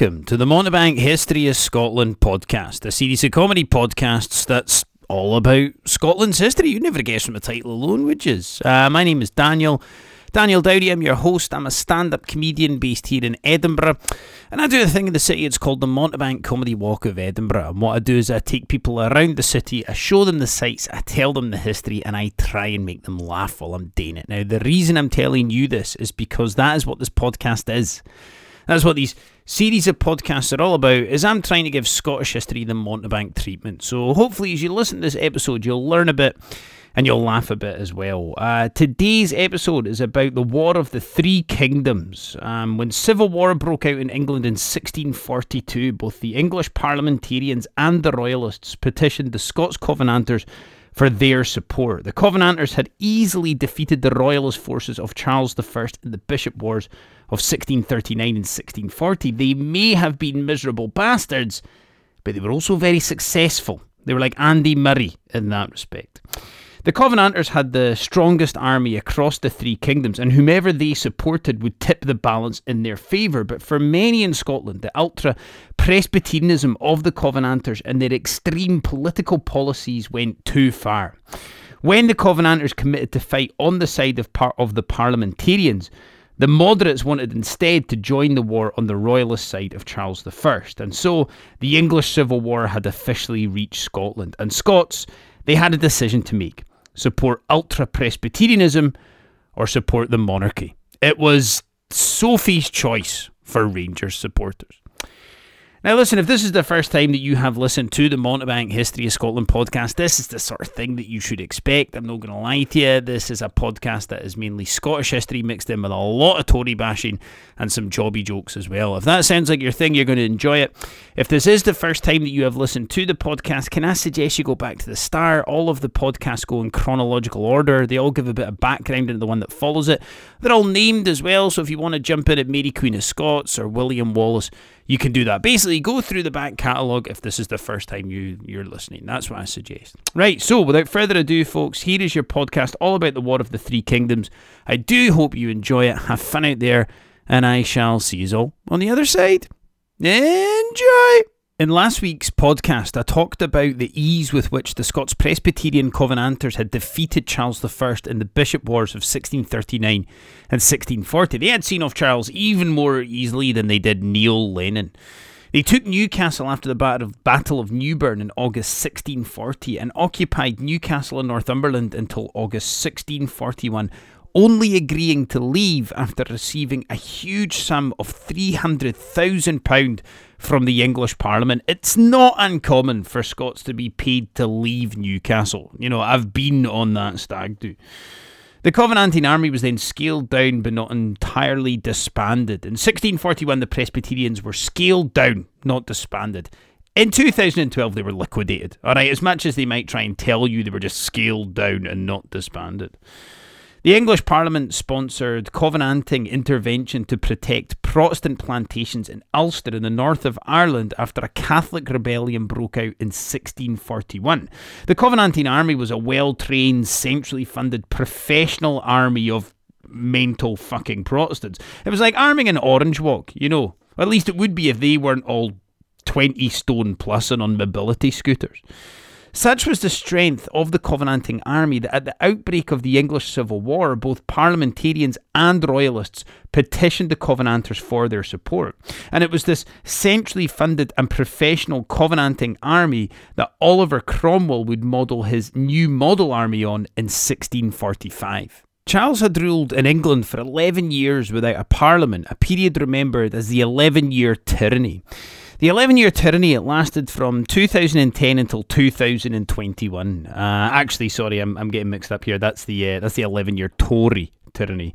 welcome to the Montebank History of Scotland podcast, a series of comedy podcasts that's all about Scotland's history. You'd never guess from the title alone, would you? Uh, my name is Daniel. Daniel Dowdy, I'm your host. I'm a stand up comedian based here in Edinburgh. And I do a thing in the city, it's called the Montebank Comedy Walk of Edinburgh. And what I do is I take people around the city, I show them the sights, I tell them the history, and I try and make them laugh while I'm doing it. Now, the reason I'm telling you this is because that is what this podcast is. That's what these series of podcasts are all about is I'm trying to give Scottish history the Montebank treatment. So hopefully as you listen to this episode you'll learn a bit and you'll laugh a bit as well. Uh, today's episode is about the War of the Three Kingdoms. Um, when civil war broke out in England in 1642, both the English parliamentarians and the royalists petitioned the Scots Covenanters for their support. The Covenanters had easily defeated the royalist forces of Charles I in the Bishop Wars of 1639 and 1640. They may have been miserable bastards, but they were also very successful. They were like Andy Murray in that respect. The Covenanters had the strongest army across the three kingdoms, and whomever they supported would tip the balance in their favour. But for many in Scotland, the ultra Presbyterianism of the Covenanters and their extreme political policies went too far. When the Covenanters committed to fight on the side of, par- of the parliamentarians, the moderates wanted instead to join the war on the royalist side of Charles I, and so the English Civil War had officially reached Scotland. And Scots, they had a decision to make support ultra Presbyterianism or support the monarchy. It was Sophie's choice for Rangers supporters. Now, listen, if this is the first time that you have listened to the Montebank History of Scotland podcast, this is the sort of thing that you should expect. I'm not going to lie to you. This is a podcast that is mainly Scottish history mixed in with a lot of Tory bashing and some jobby jokes as well. If that sounds like your thing, you're going to enjoy it. If this is the first time that you have listened to the podcast, can I suggest you go back to the start? All of the podcasts go in chronological order. They all give a bit of background into the one that follows it. They're all named as well, so if you want to jump in at Mary Queen of Scots or William Wallace, you can do that. Basically, go through the back catalogue if this is the first time you, you're listening. That's what I suggest. Right, so without further ado, folks, here is your podcast all about the War of the Three Kingdoms. I do hope you enjoy it. Have fun out there, and I shall see you all on the other side. Enjoy! In last week's podcast, I talked about the ease with which the Scots Presbyterian Covenanters had defeated Charles I in the Bishop Wars of 1639 and 1640. They had seen off Charles even more easily than they did Neil Lennon. They took Newcastle after the Battle of Newburn in August 1640 and occupied Newcastle in Northumberland until August 1641, only agreeing to leave after receiving a huge sum of £300,000 from the English Parliament. It's not uncommon for Scots to be paid to leave Newcastle. You know, I've been on that stag do. The Covenanting army was then scaled down but not entirely disbanded. In 1641, the Presbyterians were scaled down, not disbanded. In 2012, they were liquidated. All right, as much as they might try and tell you they were just scaled down and not disbanded. The English Parliament sponsored Covenanting intervention to protect Protestant plantations in Ulster in the north of Ireland after a Catholic rebellion broke out in 1641. The Covenanting army was a well trained, centrally funded, professional army of mental fucking Protestants. It was like arming an orange walk, you know. At least it would be if they weren't all 20 stone plus and on mobility scooters. Such was the strength of the Covenanting army that at the outbreak of the English Civil War, both parliamentarians and royalists petitioned the Covenanters for their support. And it was this centrally funded and professional Covenanting army that Oliver Cromwell would model his new model army on in 1645. Charles had ruled in England for 11 years without a parliament, a period remembered as the 11 year tyranny. The 11 year tyranny, it lasted from 2010 until 2021. Uh, actually, sorry, I'm, I'm getting mixed up here. That's the uh, that's the 11 year Tory tyranny.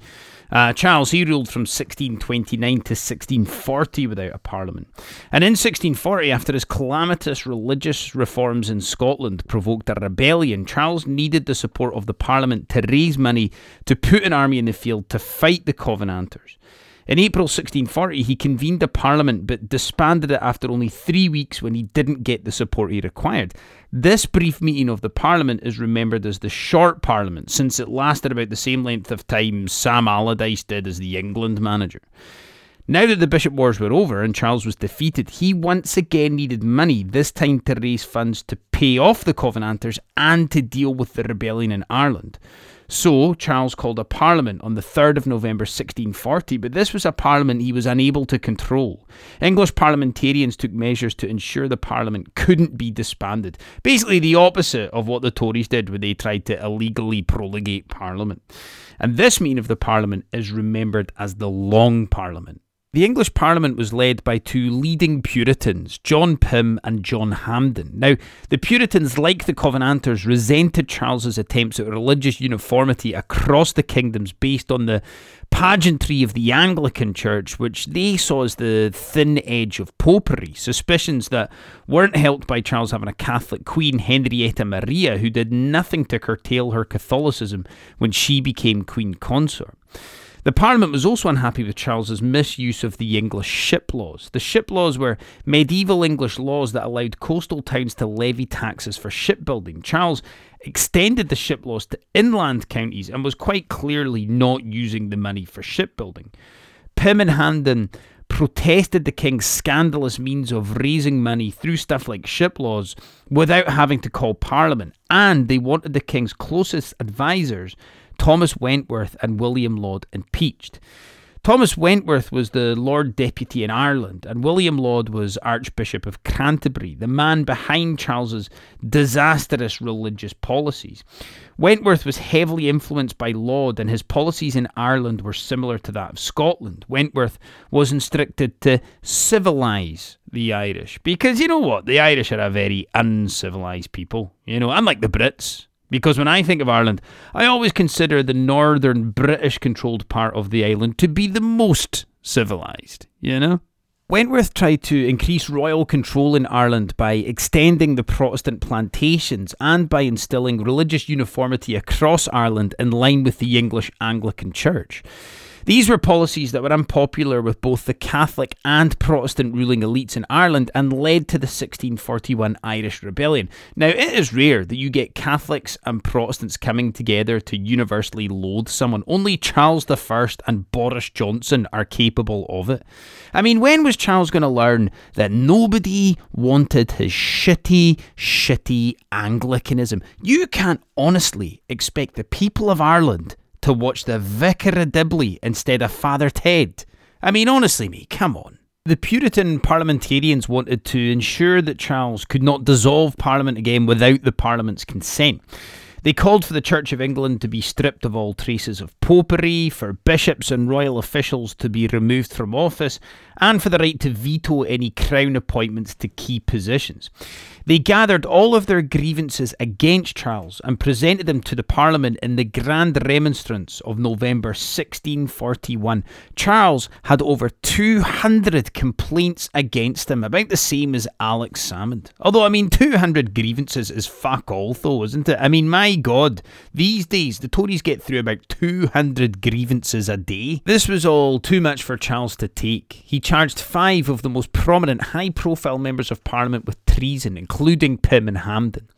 Uh, Charles, he ruled from 1629 to 1640 without a parliament. And in 1640, after his calamitous religious reforms in Scotland provoked a rebellion, Charles needed the support of the parliament to raise money to put an army in the field to fight the Covenanters. In April 1640, he convened a parliament but disbanded it after only three weeks when he didn't get the support he required. This brief meeting of the parliament is remembered as the short parliament since it lasted about the same length of time Sam Allardyce did as the England manager. Now that the Bishop Wars were over and Charles was defeated, he once again needed money, this time to raise funds to pay off the Covenanters and to deal with the rebellion in Ireland. So, Charles called a parliament on the 3rd of November 1640, but this was a parliament he was unable to control. English parliamentarians took measures to ensure the parliament couldn't be disbanded. Basically, the opposite of what the Tories did when they tried to illegally prolongate parliament. And this meeting of the parliament is remembered as the Long Parliament. The English Parliament was led by two leading Puritans, John Pym and John Hampden. Now, the Puritans, like the Covenanters, resented Charles's attempts at religious uniformity across the kingdoms based on the pageantry of the Anglican Church, which they saw as the thin edge of popery, suspicions that weren't helped by Charles having a Catholic queen, Henrietta Maria, who did nothing to curtail her Catholicism when she became queen consort. The Parliament was also unhappy with Charles's misuse of the English ship laws. The ship laws were medieval English laws that allowed coastal towns to levy taxes for shipbuilding. Charles extended the ship laws to inland counties and was quite clearly not using the money for shipbuilding. Pym and Hampden protested the king's scandalous means of raising money through stuff like ship laws without having to call parliament, and they wanted the king's closest advisors Thomas Wentworth and William Laud impeached. Thomas Wentworth was the Lord Deputy in Ireland, and William Laud was Archbishop of Canterbury, the man behind Charles's disastrous religious policies. Wentworth was heavily influenced by Laud, and his policies in Ireland were similar to that of Scotland. Wentworth was instructed to civilise the Irish, because you know what? The Irish are a very uncivilised people, you know, unlike the Brits. Because when I think of Ireland, I always consider the northern British controlled part of the island to be the most civilised, you know? Wentworth tried to increase royal control in Ireland by extending the Protestant plantations and by instilling religious uniformity across Ireland in line with the English Anglican Church. These were policies that were unpopular with both the Catholic and Protestant ruling elites in Ireland and led to the 1641 Irish Rebellion. Now, it is rare that you get Catholics and Protestants coming together to universally loathe someone. Only Charles I and Boris Johnson are capable of it. I mean, when was Charles going to learn that nobody wanted his shitty, shitty Anglicanism? You can't honestly expect the people of Ireland to watch the Vicar of Dibley instead of Father Ted. I mean, honestly, me, come on. The Puritan parliamentarians wanted to ensure that Charles could not dissolve Parliament again without the Parliament's consent. They called for the Church of England to be stripped of all traces of popery, for bishops and royal officials to be removed from office, and for the right to veto any crown appointments to key positions. They gathered all of their grievances against Charles and presented them to the Parliament in the Grand Remonstrance of November 1641. Charles had over 200 complaints against him, about the same as Alex Salmond. Although, I mean, 200 grievances is fuck all, though, isn't it? I mean, my God, these days the Tories get through about 200 grievances a day. This was all too much for Charles to take. He charged five of the most prominent high profile members of Parliament with treason, including Pym and Hampden.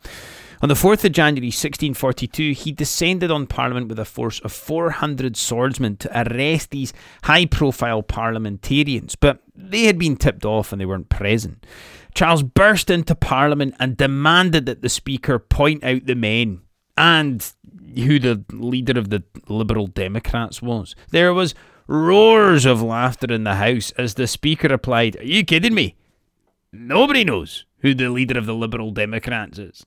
On the 4th of January 1642, he descended on Parliament with a force of 400 swordsmen to arrest these high profile parliamentarians, but they had been tipped off and they weren't present. Charles burst into Parliament and demanded that the Speaker point out the men and who the leader of the Liberal Democrats was. There was roars of laughter in the House as the Speaker replied, Are you kidding me? Nobody knows who the leader of the Liberal Democrats is.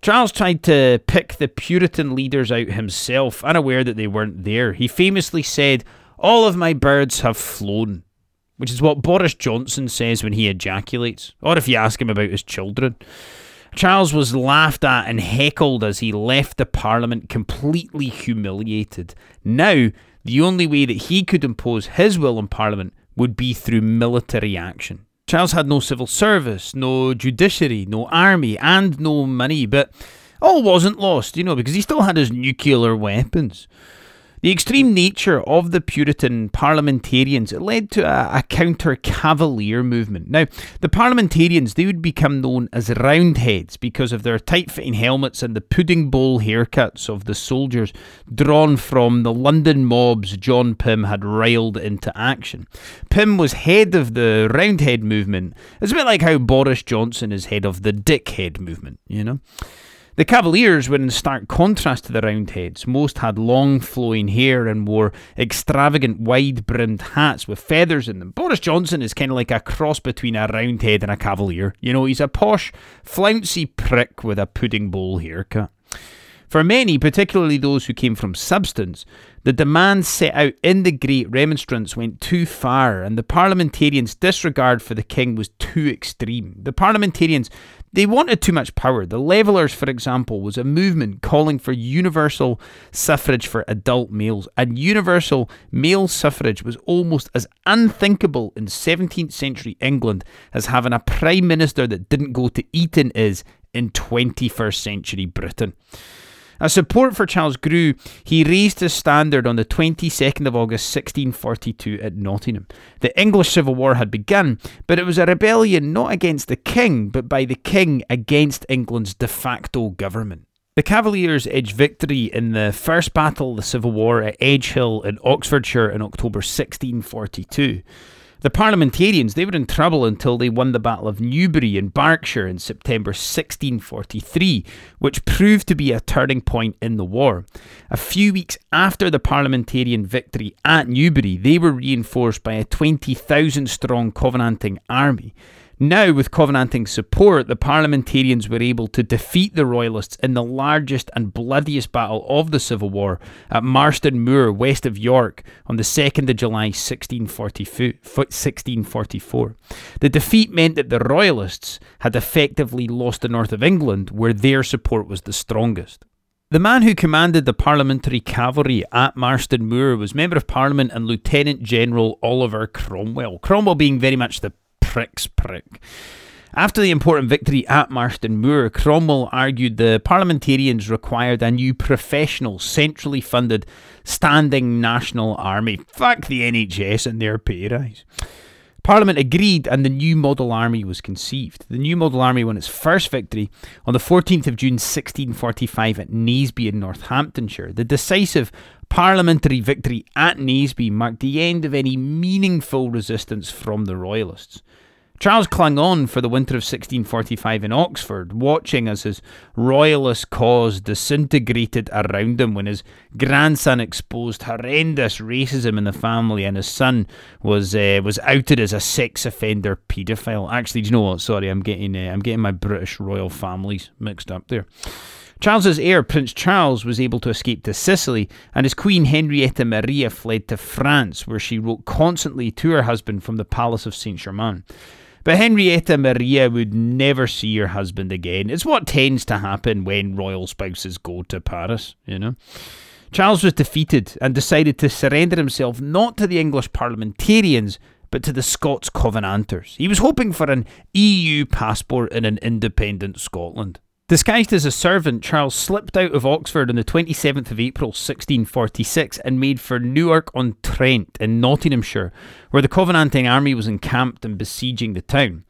Charles tried to pick the Puritan leaders out himself, unaware that they weren't there. He famously said, All of my birds have flown, which is what Boris Johnson says when he ejaculates, or if you ask him about his children. Charles was laughed at and heckled as he left the Parliament completely humiliated. Now, the only way that he could impose his will on Parliament would be through military action. Charles had no civil service, no judiciary, no army, and no money, but all wasn't lost, you know, because he still had his nuclear weapons. The extreme nature of the Puritan parliamentarians led to a, a counter cavalier movement. Now, the parliamentarians they would become known as Roundheads because of their tight-fitting helmets and the pudding bowl haircuts of the soldiers drawn from the London mobs John Pym had riled into action. Pym was head of the Roundhead movement. It's a bit like how Boris Johnson is head of the Dickhead movement, you know. The Cavaliers were in stark contrast to the Roundheads. Most had long flowing hair and wore extravagant wide brimmed hats with feathers in them. Boris Johnson is kind of like a cross between a Roundhead and a Cavalier. You know, he's a posh, flouncy prick with a pudding bowl haircut. For many, particularly those who came from substance, the demands set out in the Great Remonstrance went too far, and the parliamentarians' disregard for the king was too extreme. The parliamentarians they wanted too much power. The Levellers, for example, was a movement calling for universal suffrage for adult males, and universal male suffrage was almost as unthinkable in 17th century England as having a prime minister that didn't go to Eton is in 21st century Britain. As support for Charles grew, he raised his standard on the 22nd of August 1642 at Nottingham. The English Civil War had begun, but it was a rebellion not against the king, but by the king against England's de facto government. The Cavaliers edged victory in the first battle of the Civil War at Edgehill in Oxfordshire in October 1642. The parliamentarians, they were in trouble until they won the Battle of Newbury in Berkshire in September 1643, which proved to be a turning point in the war. A few weeks after the parliamentarian victory at Newbury, they were reinforced by a 20,000 strong Covenanting army. Now, with Covenanting support, the parliamentarians were able to defeat the Royalists in the largest and bloodiest battle of the Civil War at Marston Moor, west of York, on the 2nd of July 1644. The defeat meant that the Royalists had effectively lost the north of England, where their support was the strongest. The man who commanded the parliamentary cavalry at Marston Moor was Member of Parliament and Lieutenant General Oliver Cromwell. Cromwell being very much the prick's prick. After the important victory at Marston Moor, Cromwell argued the parliamentarians required a new professional, centrally funded, standing national army. Fuck the NHS and their pay rise. Parliament agreed and the new model army was conceived. The new model army won its first victory on the 14th of June 1645 at Naseby in Northamptonshire. The decisive parliamentary victory at Naseby marked the end of any meaningful resistance from the Royalists. Charles clung on for the winter of 1645 in Oxford, watching as his royalist cause disintegrated around him when his grandson exposed horrendous racism in the family and his son was uh, was outed as a sex offender paedophile. Actually, do you know what? Sorry, I'm getting uh, I'm getting my British royal families mixed up there. Charles's heir, Prince Charles, was able to escape to Sicily, and his queen Henrietta Maria fled to France, where she wrote constantly to her husband from the Palace of Saint Germain. But Henrietta Maria would never see her husband again. It's what tends to happen when royal spouses go to Paris, you know. Charles was defeated and decided to surrender himself not to the English parliamentarians, but to the Scots Covenanters. He was hoping for an EU passport in an independent Scotland. Disguised as a servant, Charles slipped out of Oxford on the 27th of April 1646 and made for Newark on Trent in Nottinghamshire, where the Covenanting army was encamped and besieging the town.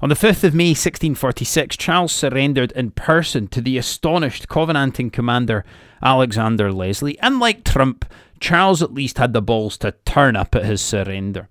On the 5th of May 1646, Charles surrendered in person to the astonished Covenanting commander Alexander Leslie. Unlike Trump, Charles at least had the balls to turn up at his surrender.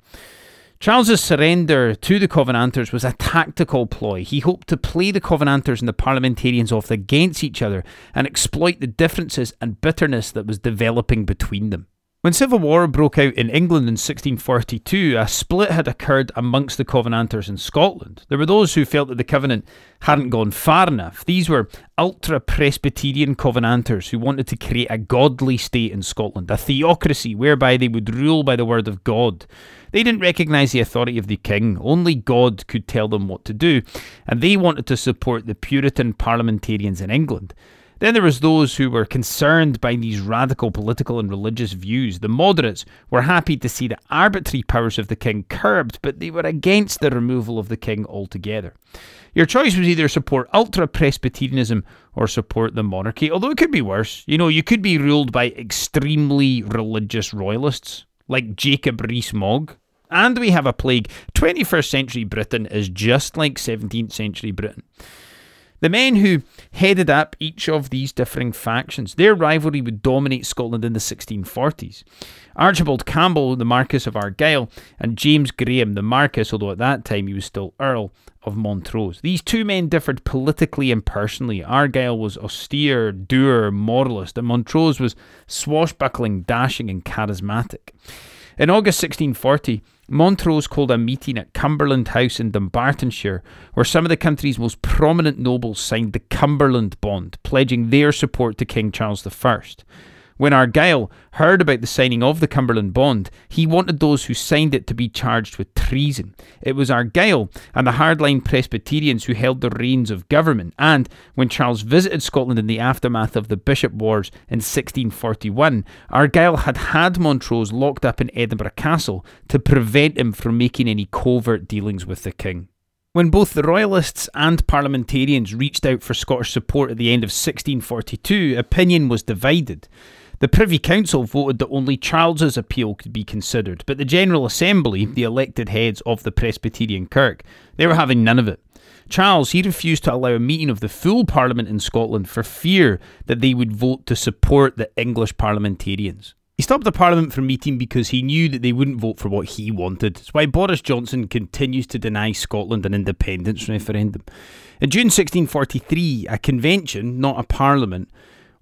Charles's surrender to the Covenanters was a tactical ploy. He hoped to play the Covenanters and the parliamentarians off against each other and exploit the differences and bitterness that was developing between them. When civil war broke out in England in 1642, a split had occurred amongst the Covenanters in Scotland. There were those who felt that the Covenant hadn't gone far enough. These were ultra Presbyterian Covenanters who wanted to create a godly state in Scotland, a theocracy whereby they would rule by the word of God. They didn't recognise the authority of the king, only God could tell them what to do, and they wanted to support the Puritan parliamentarians in England. Then there was those who were concerned by these radical political and religious views. The moderates were happy to see the arbitrary powers of the king curbed, but they were against the removal of the king altogether. Your choice was either support ultra Presbyterianism or support the monarchy, although it could be worse. You know, you could be ruled by extremely religious royalists like Jacob Rees Mogg. And we have a plague. 21st century Britain is just like 17th century Britain. The men who headed up each of these differing factions, their rivalry would dominate Scotland in the 1640s. Archibald Campbell, the Marquess of Argyll, and James Graham, the Marquess, although at that time he was still Earl of Montrose. These two men differed politically and personally. Argyll was austere, dour, moralist, and Montrose was swashbuckling, dashing, and charismatic. In August 1640, Montrose called a meeting at Cumbernauld House in Dumbartonshire, where some of the country's most prominent nobles signed the Cumbernauld Bond, pledging their support to King Charles I. When Argyll heard about the signing of the Cumbernauld Bond, he wanted those who signed it to be charged with treason. It was Argyll and the hardline Presbyterians who held the reins of government, and when Charles visited Scotland in the aftermath of the Bishop Wars in 1641, Argyll had had Montrose locked up in Edinburgh Castle to prevent him from making any covert dealings with the king. When both the Royalists and Parliamentarians reached out for Scottish support at the end of 1642, opinion was divided. The Privy Council voted that only Charles's appeal could be considered, but the General Assembly, the elected heads of the Presbyterian Kirk, they were having none of it. Charles, he refused to allow a meeting of the full Parliament in Scotland for fear that they would vote to support the English parliamentarians. He stopped the Parliament from meeting because he knew that they wouldn't vote for what he wanted. It's why Boris Johnson continues to deny Scotland an independence referendum. In June 1643, a convention, not a parliament,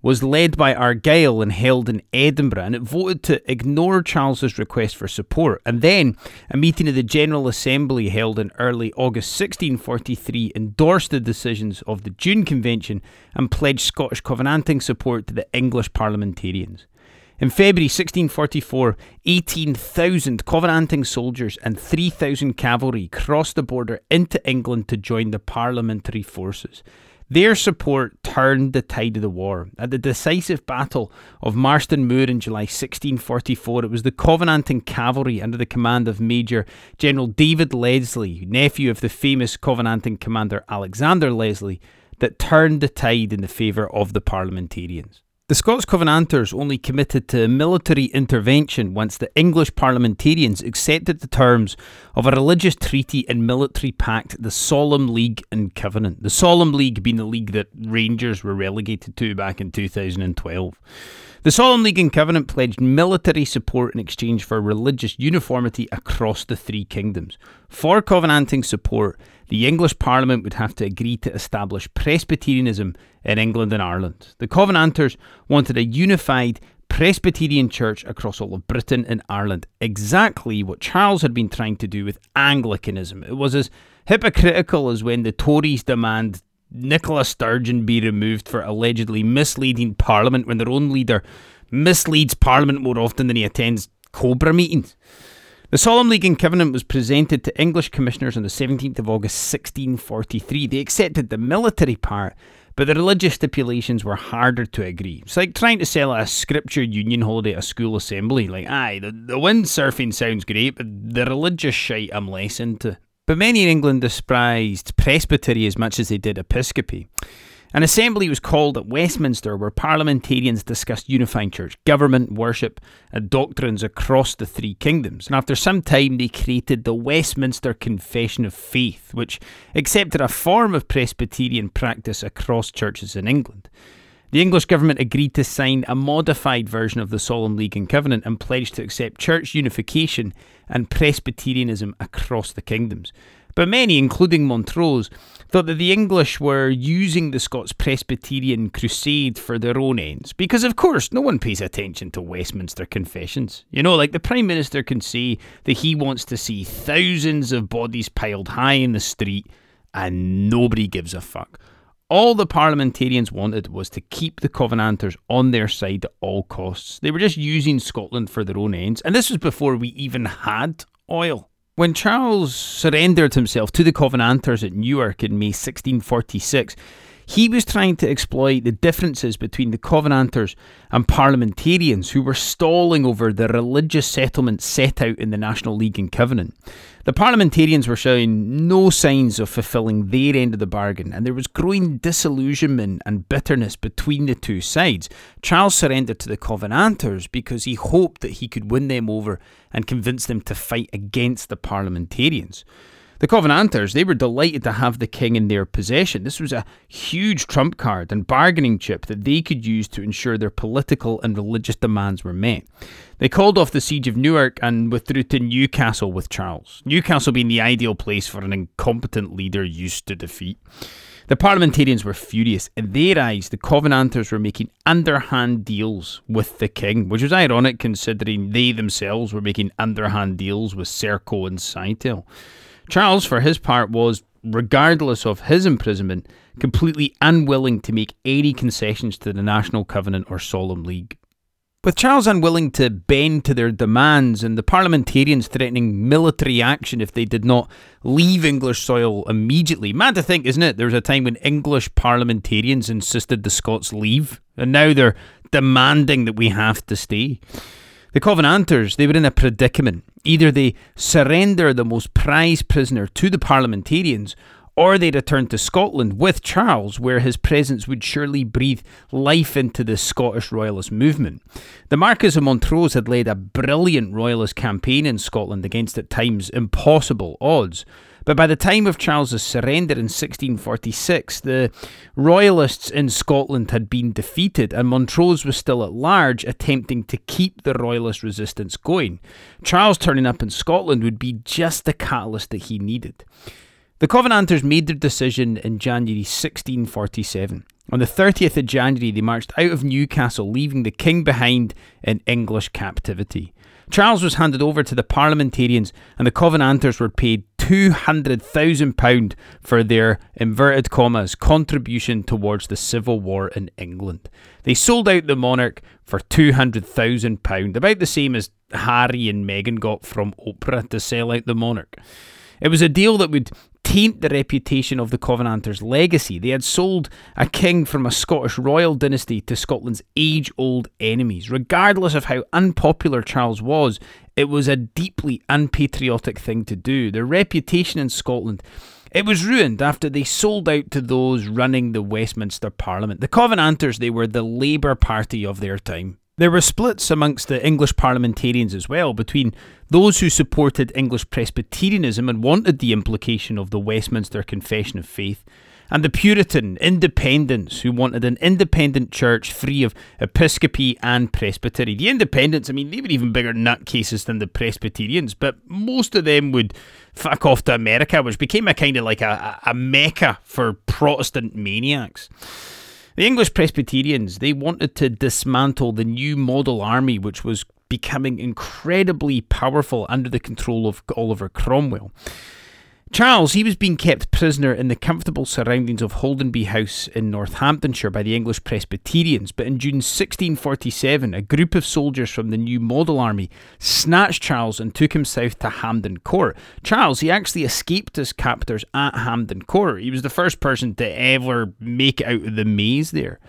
was led by Argyll and held in Edinburgh, and it voted to ignore Charles's request for support. And then a meeting of the General Assembly held in early August 1643 endorsed the decisions of the June Convention and pledged Scottish Covenanting support to the English parliamentarians. In February 1644, 18,000 Covenanting soldiers and 3,000 cavalry crossed the border into England to join the parliamentary forces. Their support turned the tide of the war. At the decisive Battle of Marston Moor in July 1644, it was the Covenanting cavalry under the command of Major General David Leslie, nephew of the famous Covenanting commander Alexander Leslie, that turned the tide in the favour of the parliamentarians. The Scots Covenanters only committed to military intervention once the English parliamentarians accepted the terms of a religious treaty and military pact, the Solemn League and Covenant. The Solemn League being the league that Rangers were relegated to back in 2012. The Solemn League and Covenant pledged military support in exchange for religious uniformity across the three kingdoms. For Covenanting support, the English Parliament would have to agree to establish Presbyterianism in England and Ireland. The Covenanters wanted a unified Presbyterian church across all of Britain and Ireland, exactly what Charles had been trying to do with Anglicanism. It was as hypocritical as when the Tories demand Nicola Sturgeon be removed for allegedly misleading Parliament when their own leader misleads Parliament more often than he attends Cobra meetings. The Solemn League and Covenant was presented to English commissioners on the 17th of August 1643. They accepted the military part, but the religious stipulations were harder to agree. It's like trying to sell a scripture union holiday at a school assembly. Like, aye, the, the windsurfing sounds great, but the religious shite I'm less into. But many in England despised presbytery as much as they did episcopacy. An assembly was called at Westminster where parliamentarians discussed unifying church government, worship, and doctrines across the three kingdoms. And after some time, they created the Westminster Confession of Faith, which accepted a form of Presbyterian practice across churches in England. The English government agreed to sign a modified version of the Solemn League and Covenant and pledged to accept church unification and Presbyterianism across the kingdoms. But many, including Montrose, thought that the English were using the Scots Presbyterian crusade for their own ends. Because, of course, no one pays attention to Westminster confessions. You know, like the Prime Minister can say that he wants to see thousands of bodies piled high in the street and nobody gives a fuck. All the parliamentarians wanted was to keep the Covenanters on their side at all costs. They were just using Scotland for their own ends, and this was before we even had oil. When Charles surrendered himself to the Covenanters at Newark in May 1646, He was trying to exploit the differences between the Covenanters and parliamentarians who were stalling over the religious settlement set out in the National League and Covenant. The parliamentarians were showing no signs of fulfilling their end of the bargain, and there was growing disillusionment and bitterness between the two sides. Charles surrendered to the Covenanters because he hoped that he could win them over and convince them to fight against the parliamentarians. The Covenanters, they were delighted to have the king in their possession. This was a huge trump card and bargaining chip that they could use to ensure their political and religious demands were met. They called off the siege of Newark and withdrew to Newcastle with Charles, Newcastle being the ideal place for an incompetent leader used to defeat. The parliamentarians were furious. In their eyes, the Covenanters were making underhand deals with the king, which was ironic considering they themselves were making underhand deals with Serco and Sitel. Charles, for his part, was, regardless of his imprisonment, completely unwilling to make any concessions to the National Covenant or Solemn League. With Charles unwilling to bend to their demands and the parliamentarians threatening military action if they did not leave English soil immediately, mad to think, isn't it? There was a time when English parliamentarians insisted the Scots leave, and now they're demanding that we have to stay. The Covenanters, they were in a predicament. Either they surrender the most prized prisoner to the parliamentarians, or they return to Scotland with Charles, where his presence would surely breathe life into the Scottish Royalist movement. The Marquis of Montrose had led a brilliant Royalist campaign in Scotland against at times impossible odds. But by the time of Charles's surrender in 1646, the Royalists in Scotland had been defeated, and Montrose was still at large, attempting to keep the Royalist resistance going. Charles turning up in Scotland would be just the catalyst that he needed. The Covenanters made their decision in January 1647. On the 30th of January, they marched out of Newcastle, leaving the king behind in English captivity. Charles was handed over to the parliamentarians, and the Covenanters were paid £200,000 for their inverted commas contribution towards the civil war in England. They sold out the monarch for £200,000, about the same as Harry and Meghan got from Oprah to sell out the monarch. It was a deal that would taint the reputation of the Covenanters' legacy. They had sold a king from a Scottish royal dynasty to Scotland's age old enemies. Regardless of how unpopular Charles was, it was a deeply unpatriotic thing to do. Their reputation in Scotland. It was ruined after they sold out to those running the Westminster Parliament. The Covenanters, they were the Labour Party of their time. There were splits amongst the English parliamentarians as well between those who supported English Presbyterianism and wanted the implication of the Westminster Confession of Faith, and the Puritan independents who wanted an independent church free of episcopacy and presbytery. The independents, I mean, they were even bigger nutcases than the Presbyterians, but most of them would fuck off to America, which became a kind of like a, a mecca for Protestant maniacs. The English Presbyterians, they wanted to dismantle the new model army, which was becoming incredibly powerful under the control of Oliver Cromwell. Charles, he was being kept prisoner in the comfortable surroundings of Holdenby House in Northamptonshire by the English Presbyterians, but in June 1647, a group of soldiers from the new Model Army snatched Charles and took him south to Hampton Court. Charles, he actually escaped his captors at Hampton Court. He was the first person to ever make out of the maze there.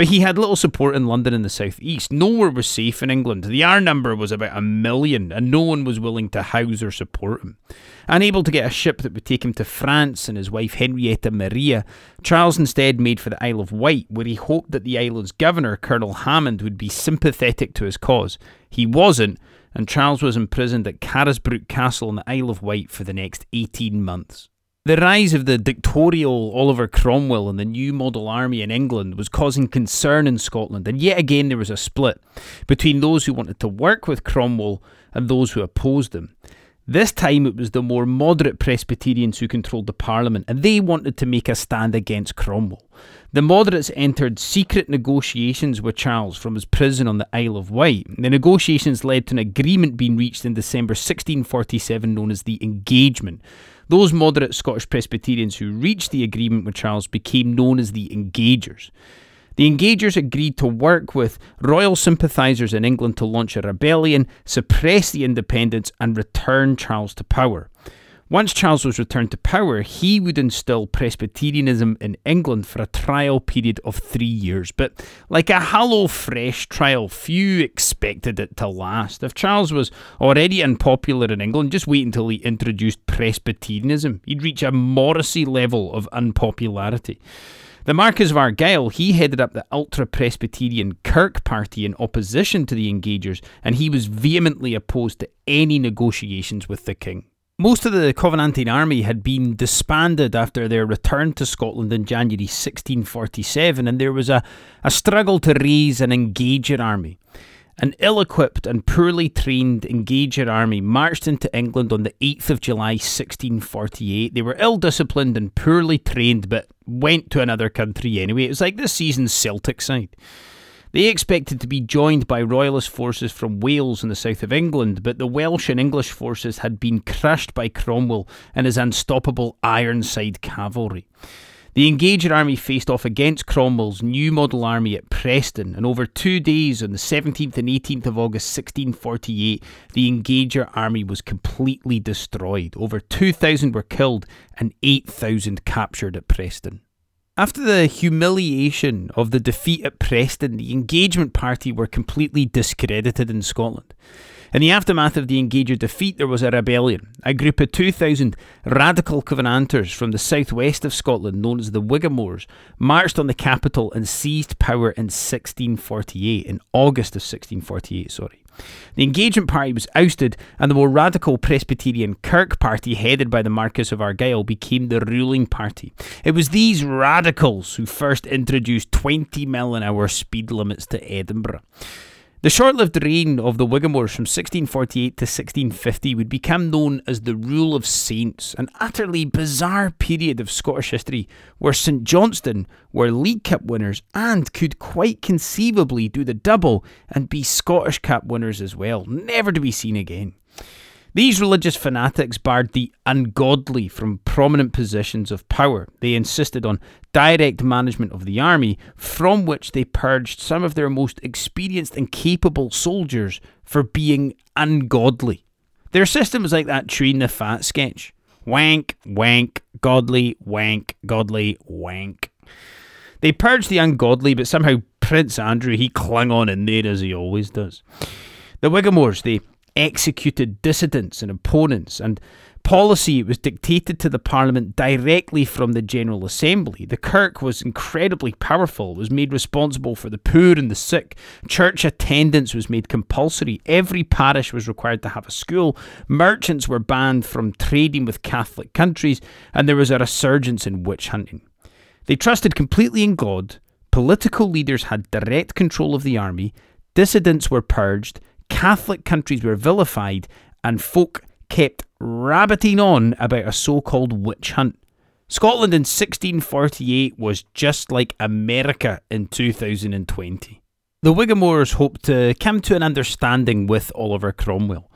But he had little support in London and the southeast. Nowhere was safe in England. The R number was about a million, and no one was willing to house or support him. Unable to get a ship that would take him to France and his wife Henrietta Maria, Charles instead made for the Isle of Wight, where he hoped that the island's governor, Colonel Hammond, would be sympathetic to his cause. He wasn't, and Charles was imprisoned at Carisbrooke Castle on the Isle of Wight for the next 18 months. The rise of the dictatorial Oliver Cromwell and the new model army in England was causing concern in Scotland, and yet again there was a split between those who wanted to work with Cromwell and those who opposed him. This time it was the more moderate Presbyterians who controlled the Parliament, and they wanted to make a stand against Cromwell. The moderates entered secret negotiations with Charles from his prison on the Isle of Wight. The negotiations led to an agreement being reached in December 1647 known as the Engagement those moderate Scottish Presbyterians who reached the agreement with Charles became known as the Engagers. The Engagers agreed to work with royal sympathisers in England to launch a rebellion, suppress the independents, and return Charles to power. Once Charles was returned to power, he would instill Presbyterianism in England for a trial period of three years. But like a HelloFresh trial, few expected it to last. If Charles was already unpopular in England, just wait until he introduced Presbyterianism. He'd reach a Morrissey level of unpopularity. The Marquis of Argyll, he headed up the ultra Presbyterian Kirk Party in opposition to the Engagers, and he was vehemently opposed to any negotiations with the King. Most of the Covenanting army had been disbanded after their return to Scotland in January 1647, and there was a, a struggle to raise and engage an engager army. An ill equipped and poorly trained engager army marched into England on the 8th of July 1648. They were ill disciplined and poorly trained, but went to another country anyway. It was like this season's Celtic side. They expected to be joined by royalist forces from Wales and the south of England, but the Welsh and English forces had been crushed by Cromwell and his unstoppable Ironside cavalry. The Engager army faced off against Cromwell's new model army at Preston, and over two days, on the 17th and 18th of August 1648, the Engager army was completely destroyed. Over 2,000 were killed and 8,000 captured at Preston. After the humiliation of the defeat at Preston, the Engagement Party were completely discredited in Scotland. In the aftermath of the Engager defeat, there was a rebellion. A group of 2,000 radical Covenanters from the southwest of Scotland, known as the Whigamores, marched on the capital and seized power in 1648, in August of 1648, sorry. The Engagement Party was ousted, and the more radical Presbyterian Kirk Party, headed by the Marquis of Argyll, became the ruling party. It was these radicals who first introduced 20 mile an hour speed limits to Edinburgh. The short lived reign of the Whigamores from 1648 to 1650 would become known as the Rule of Saints, an utterly bizarre period of Scottish history where St Johnstone were League Cup winners and could quite conceivably do the double and be Scottish Cup winners as well, never to be seen again. These religious fanatics barred the ungodly from prominent positions of power. They insisted on direct management of the army, from which they purged some of their most experienced and capable soldiers for being ungodly. Their system was like that tree in the Fat sketch wank, wank, godly, wank, godly, wank. They purged the ungodly, but somehow Prince Andrew, he clung on in there as he always does. The Whigamores, they executed dissidents and opponents, and policy was dictated to the Parliament directly from the General Assembly. The Kirk was incredibly powerful, was made responsible for the poor and the sick. Church attendance was made compulsory. Every parish was required to have a school. Merchants were banned from trading with Catholic countries, and there was a resurgence in witch hunting. They trusted completely in God. Political leaders had direct control of the army. Dissidents were purged Catholic countries were vilified, and folk kept rabbiting on about a so called witch hunt. Scotland in 1648 was just like America in 2020. The Whigamores hoped to come to an understanding with Oliver Cromwell.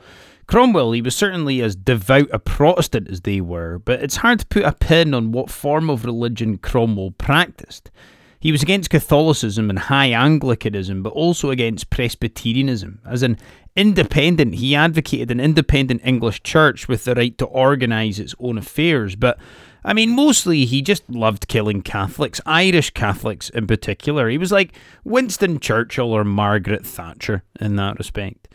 Cromwell, he was certainly as devout a Protestant as they were, but it's hard to put a pin on what form of religion Cromwell practiced. He was against Catholicism and High Anglicanism, but also against Presbyterianism. As an independent, he advocated an independent English church with the right to organise its own affairs. But I mean, mostly he just loved killing Catholics, Irish Catholics in particular. He was like Winston Churchill or Margaret Thatcher in that respect.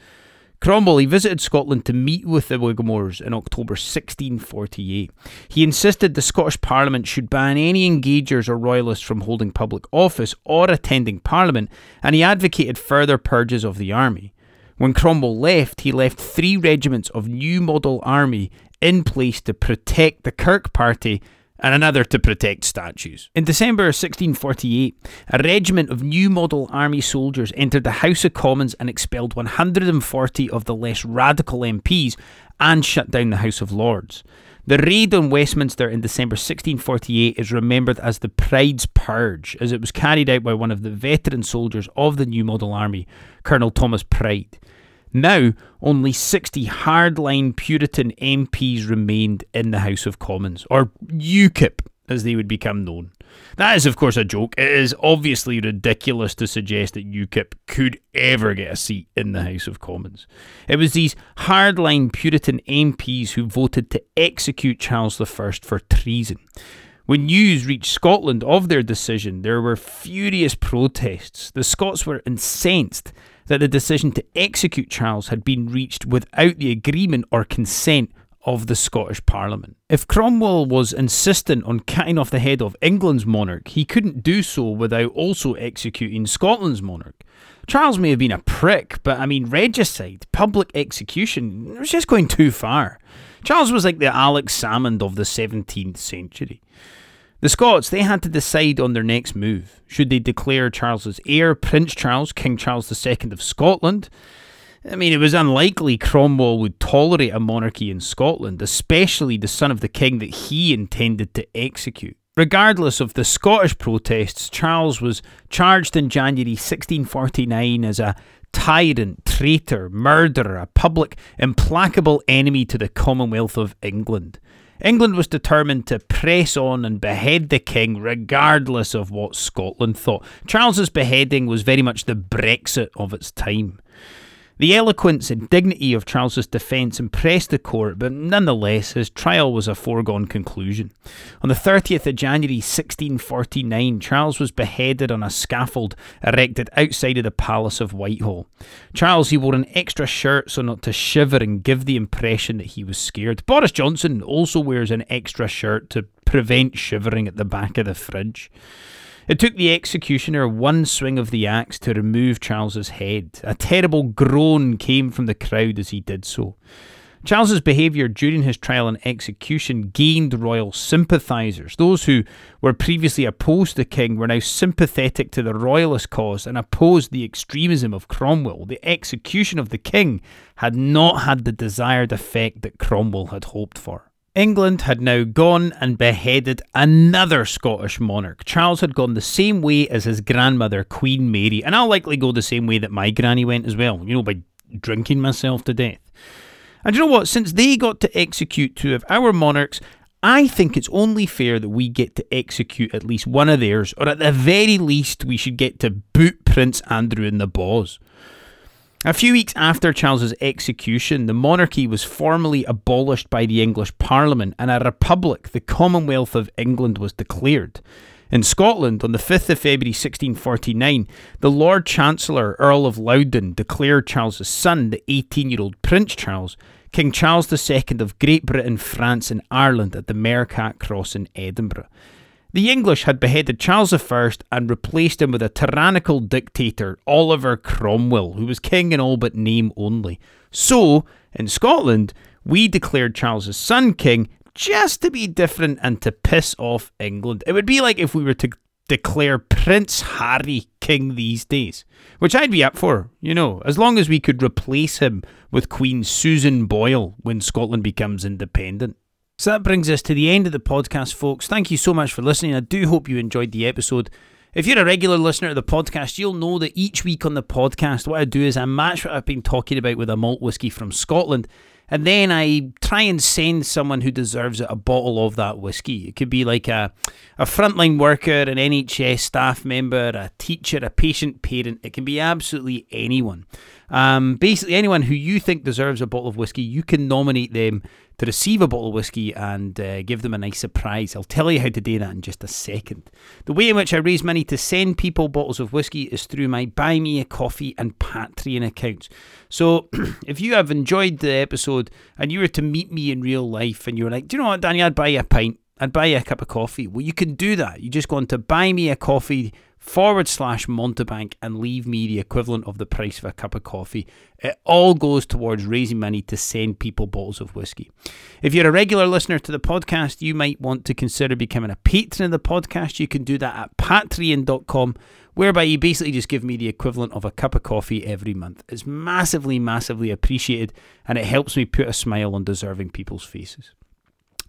Cromwell he visited Scotland to meet with the Whigamores in October 1648. He insisted the Scottish Parliament should ban any engagers or royalists from holding public office or attending Parliament, and he advocated further purges of the army. When Cromwell left, he left three regiments of new model army in place to protect the Kirk Party and another to protect statues. In December 1648, a regiment of new model army soldiers entered the House of Commons and expelled 140 of the less radical MPs and shut down the House of Lords. The raid on Westminster in December 1648 is remembered as the Pride's Purge, as it was carried out by one of the veteran soldiers of the New Model Army, Colonel Thomas Pride. Now, only 60 hardline Puritan MPs remained in the House of Commons, or UKIP as they would become known. That is, of course, a joke. It is obviously ridiculous to suggest that UKIP could ever get a seat in the House of Commons. It was these hardline Puritan MPs who voted to execute Charles I for treason. When news reached Scotland of their decision, there were furious protests. The Scots were incensed that the decision to execute Charles had been reached without the agreement or consent of the Scottish Parliament. If Cromwell was insistent on cutting off the head of England's monarch, he couldn't do so without also executing Scotland's monarch. Charles may have been a prick, but I mean, regicide, public execution, it was just going too far. Charles was like the Alex Salmond of the 17th century. The Scots, they had to decide on their next move. Should they declare Charles's heir, Prince Charles, King Charles II of Scotland? I mean, it was unlikely Cromwell would tolerate a monarchy in Scotland, especially the son of the king that he intended to execute. Regardless of the Scottish protests, Charles was charged in January 1649 as a tyrant, traitor, murderer, a public, implacable enemy to the Commonwealth of England. England was determined to press on and behead the king regardless of what Scotland thought. Charles's beheading was very much the Brexit of its time. The eloquence and dignity of Charles's defence impressed the court, but nonetheless his trial was a foregone conclusion. On the 30th of January 1649, Charles was beheaded on a scaffold erected outside of the Palace of Whitehall. Charles, he wore an extra shirt so not to shiver and give the impression that he was scared. Boris Johnson also wears an extra shirt to prevent shivering at the back of the fridge. It took the executioner one swing of the axe to remove Charles's head. A terrible groan came from the crowd as he did so. Charles's behaviour during his trial and execution gained royal sympathisers. Those who were previously opposed to the king were now sympathetic to the royalist cause and opposed the extremism of Cromwell. The execution of the king had not had the desired effect that Cromwell had hoped for. England had now gone and beheaded another Scottish monarch. Charles had gone the same way as his grandmother, Queen Mary, and I'll likely go the same way that my granny went as well, you know, by drinking myself to death. And you know what? Since they got to execute two of our monarchs, I think it's only fair that we get to execute at least one of theirs, or at the very least, we should get to boot Prince Andrew in the balls. A few weeks after Charles's execution, the monarchy was formally abolished by the English Parliament and a republic, the Commonwealth of England, was declared. In Scotland, on the 5th of February 1649, the Lord Chancellor, Earl of Loudoun, declared Charles's son, the 18 year old Prince Charles, King Charles II of Great Britain, France, and Ireland at the Mercat Cross in Edinburgh. The English had beheaded Charles I and replaced him with a tyrannical dictator, Oliver Cromwell, who was king in all but name only. So, in Scotland, we declared Charles's son king just to be different and to piss off England. It would be like if we were to declare Prince Harry king these days, which I'd be up for, you know, as long as we could replace him with Queen Susan Boyle when Scotland becomes independent. So that brings us to the end of the podcast, folks. Thank you so much for listening. I do hope you enjoyed the episode. If you're a regular listener to the podcast, you'll know that each week on the podcast, what I do is I match what I've been talking about with a malt whisky from Scotland, and then I try and send someone who deserves it a bottle of that whisky. It could be like a, a frontline worker, an NHS staff member, a teacher, a patient, parent. It can be absolutely anyone. Um, basically, anyone who you think deserves a bottle of whiskey, you can nominate them to receive a bottle of whiskey and uh, give them a nice surprise. I'll tell you how to do that in just a second. The way in which I raise money to send people bottles of whiskey is through my Buy Me a Coffee and Patreon accounts. So if you have enjoyed the episode and you were to meet me in real life and you were like, do you know what, Danny, I'd buy you a pint. I'd buy you a cup of coffee. Well, you can do that. You just go on to Buy Me a Coffee forward slash Montebank and leave me the equivalent of the price of a cup of coffee. It all goes towards raising money to send people bottles of whiskey. If you're a regular listener to the podcast, you might want to consider becoming a patron of the podcast. You can do that at patreon.com, whereby you basically just give me the equivalent of a cup of coffee every month. It's massively, massively appreciated and it helps me put a smile on deserving people's faces.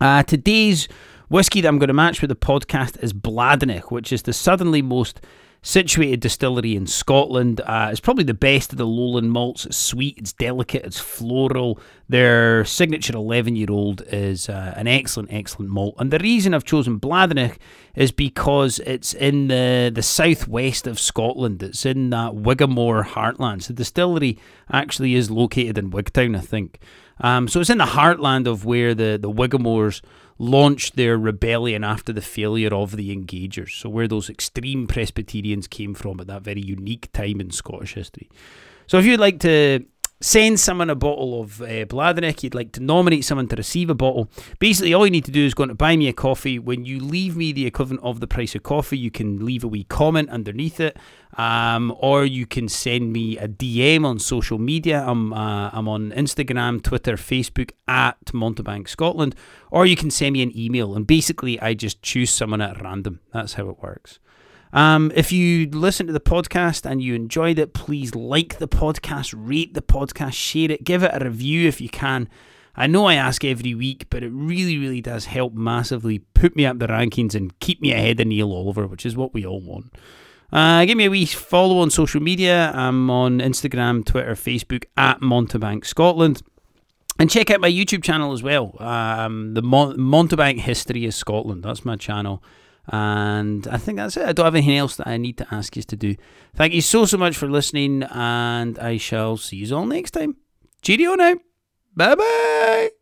Uh, today's whiskey that I'm going to match with the podcast is Bladnoch, which is the southernly most situated distillery in Scotland. Uh, it's probably the best of the lowland malts. It's sweet, it's delicate, it's floral. Their signature 11 year old is uh, an excellent, excellent malt. And the reason I've chosen Bladnoch is because it's in the, the southwest of Scotland. It's in that Whigamore heartland. So the distillery actually is located in Wigtown, I think. Um, so it's in the heartland of where the, the Whigamores launched their rebellion after the failure of the Engagers. So where those extreme Presbyterians came from at that very unique time in Scottish history. So if you'd like to send someone a bottle of uh, you'd like to nominate someone to receive a bottle, basically all you need to do is go and buy me a coffee. When you leave me the equivalent of the price of coffee, you can leave a wee comment underneath it, um, or you can send me a DM on social media. I'm, uh, I'm on Instagram, Twitter, Facebook at Montebank Scotland, or you can send me an email. And basically, I just choose someone at random. That's how it works. Um, if you listen to the podcast and you enjoyed it, please like the podcast, rate the podcast, share it, give it a review if you can. I know I ask every week, but it really, really does help massively put me up the rankings and keep me ahead of Neil Oliver, which is what we all want. Uh, give me a wee follow on social media. I'm on Instagram, Twitter, Facebook at Montebank Scotland. And check out my YouTube channel as well. Um, the Mon- Montebank History of Scotland. That's my channel. And I think that's it. I don't have anything else that I need to ask you to do. Thank you so, so much for listening, and I shall see you all next time. Cheerio now. Bye bye.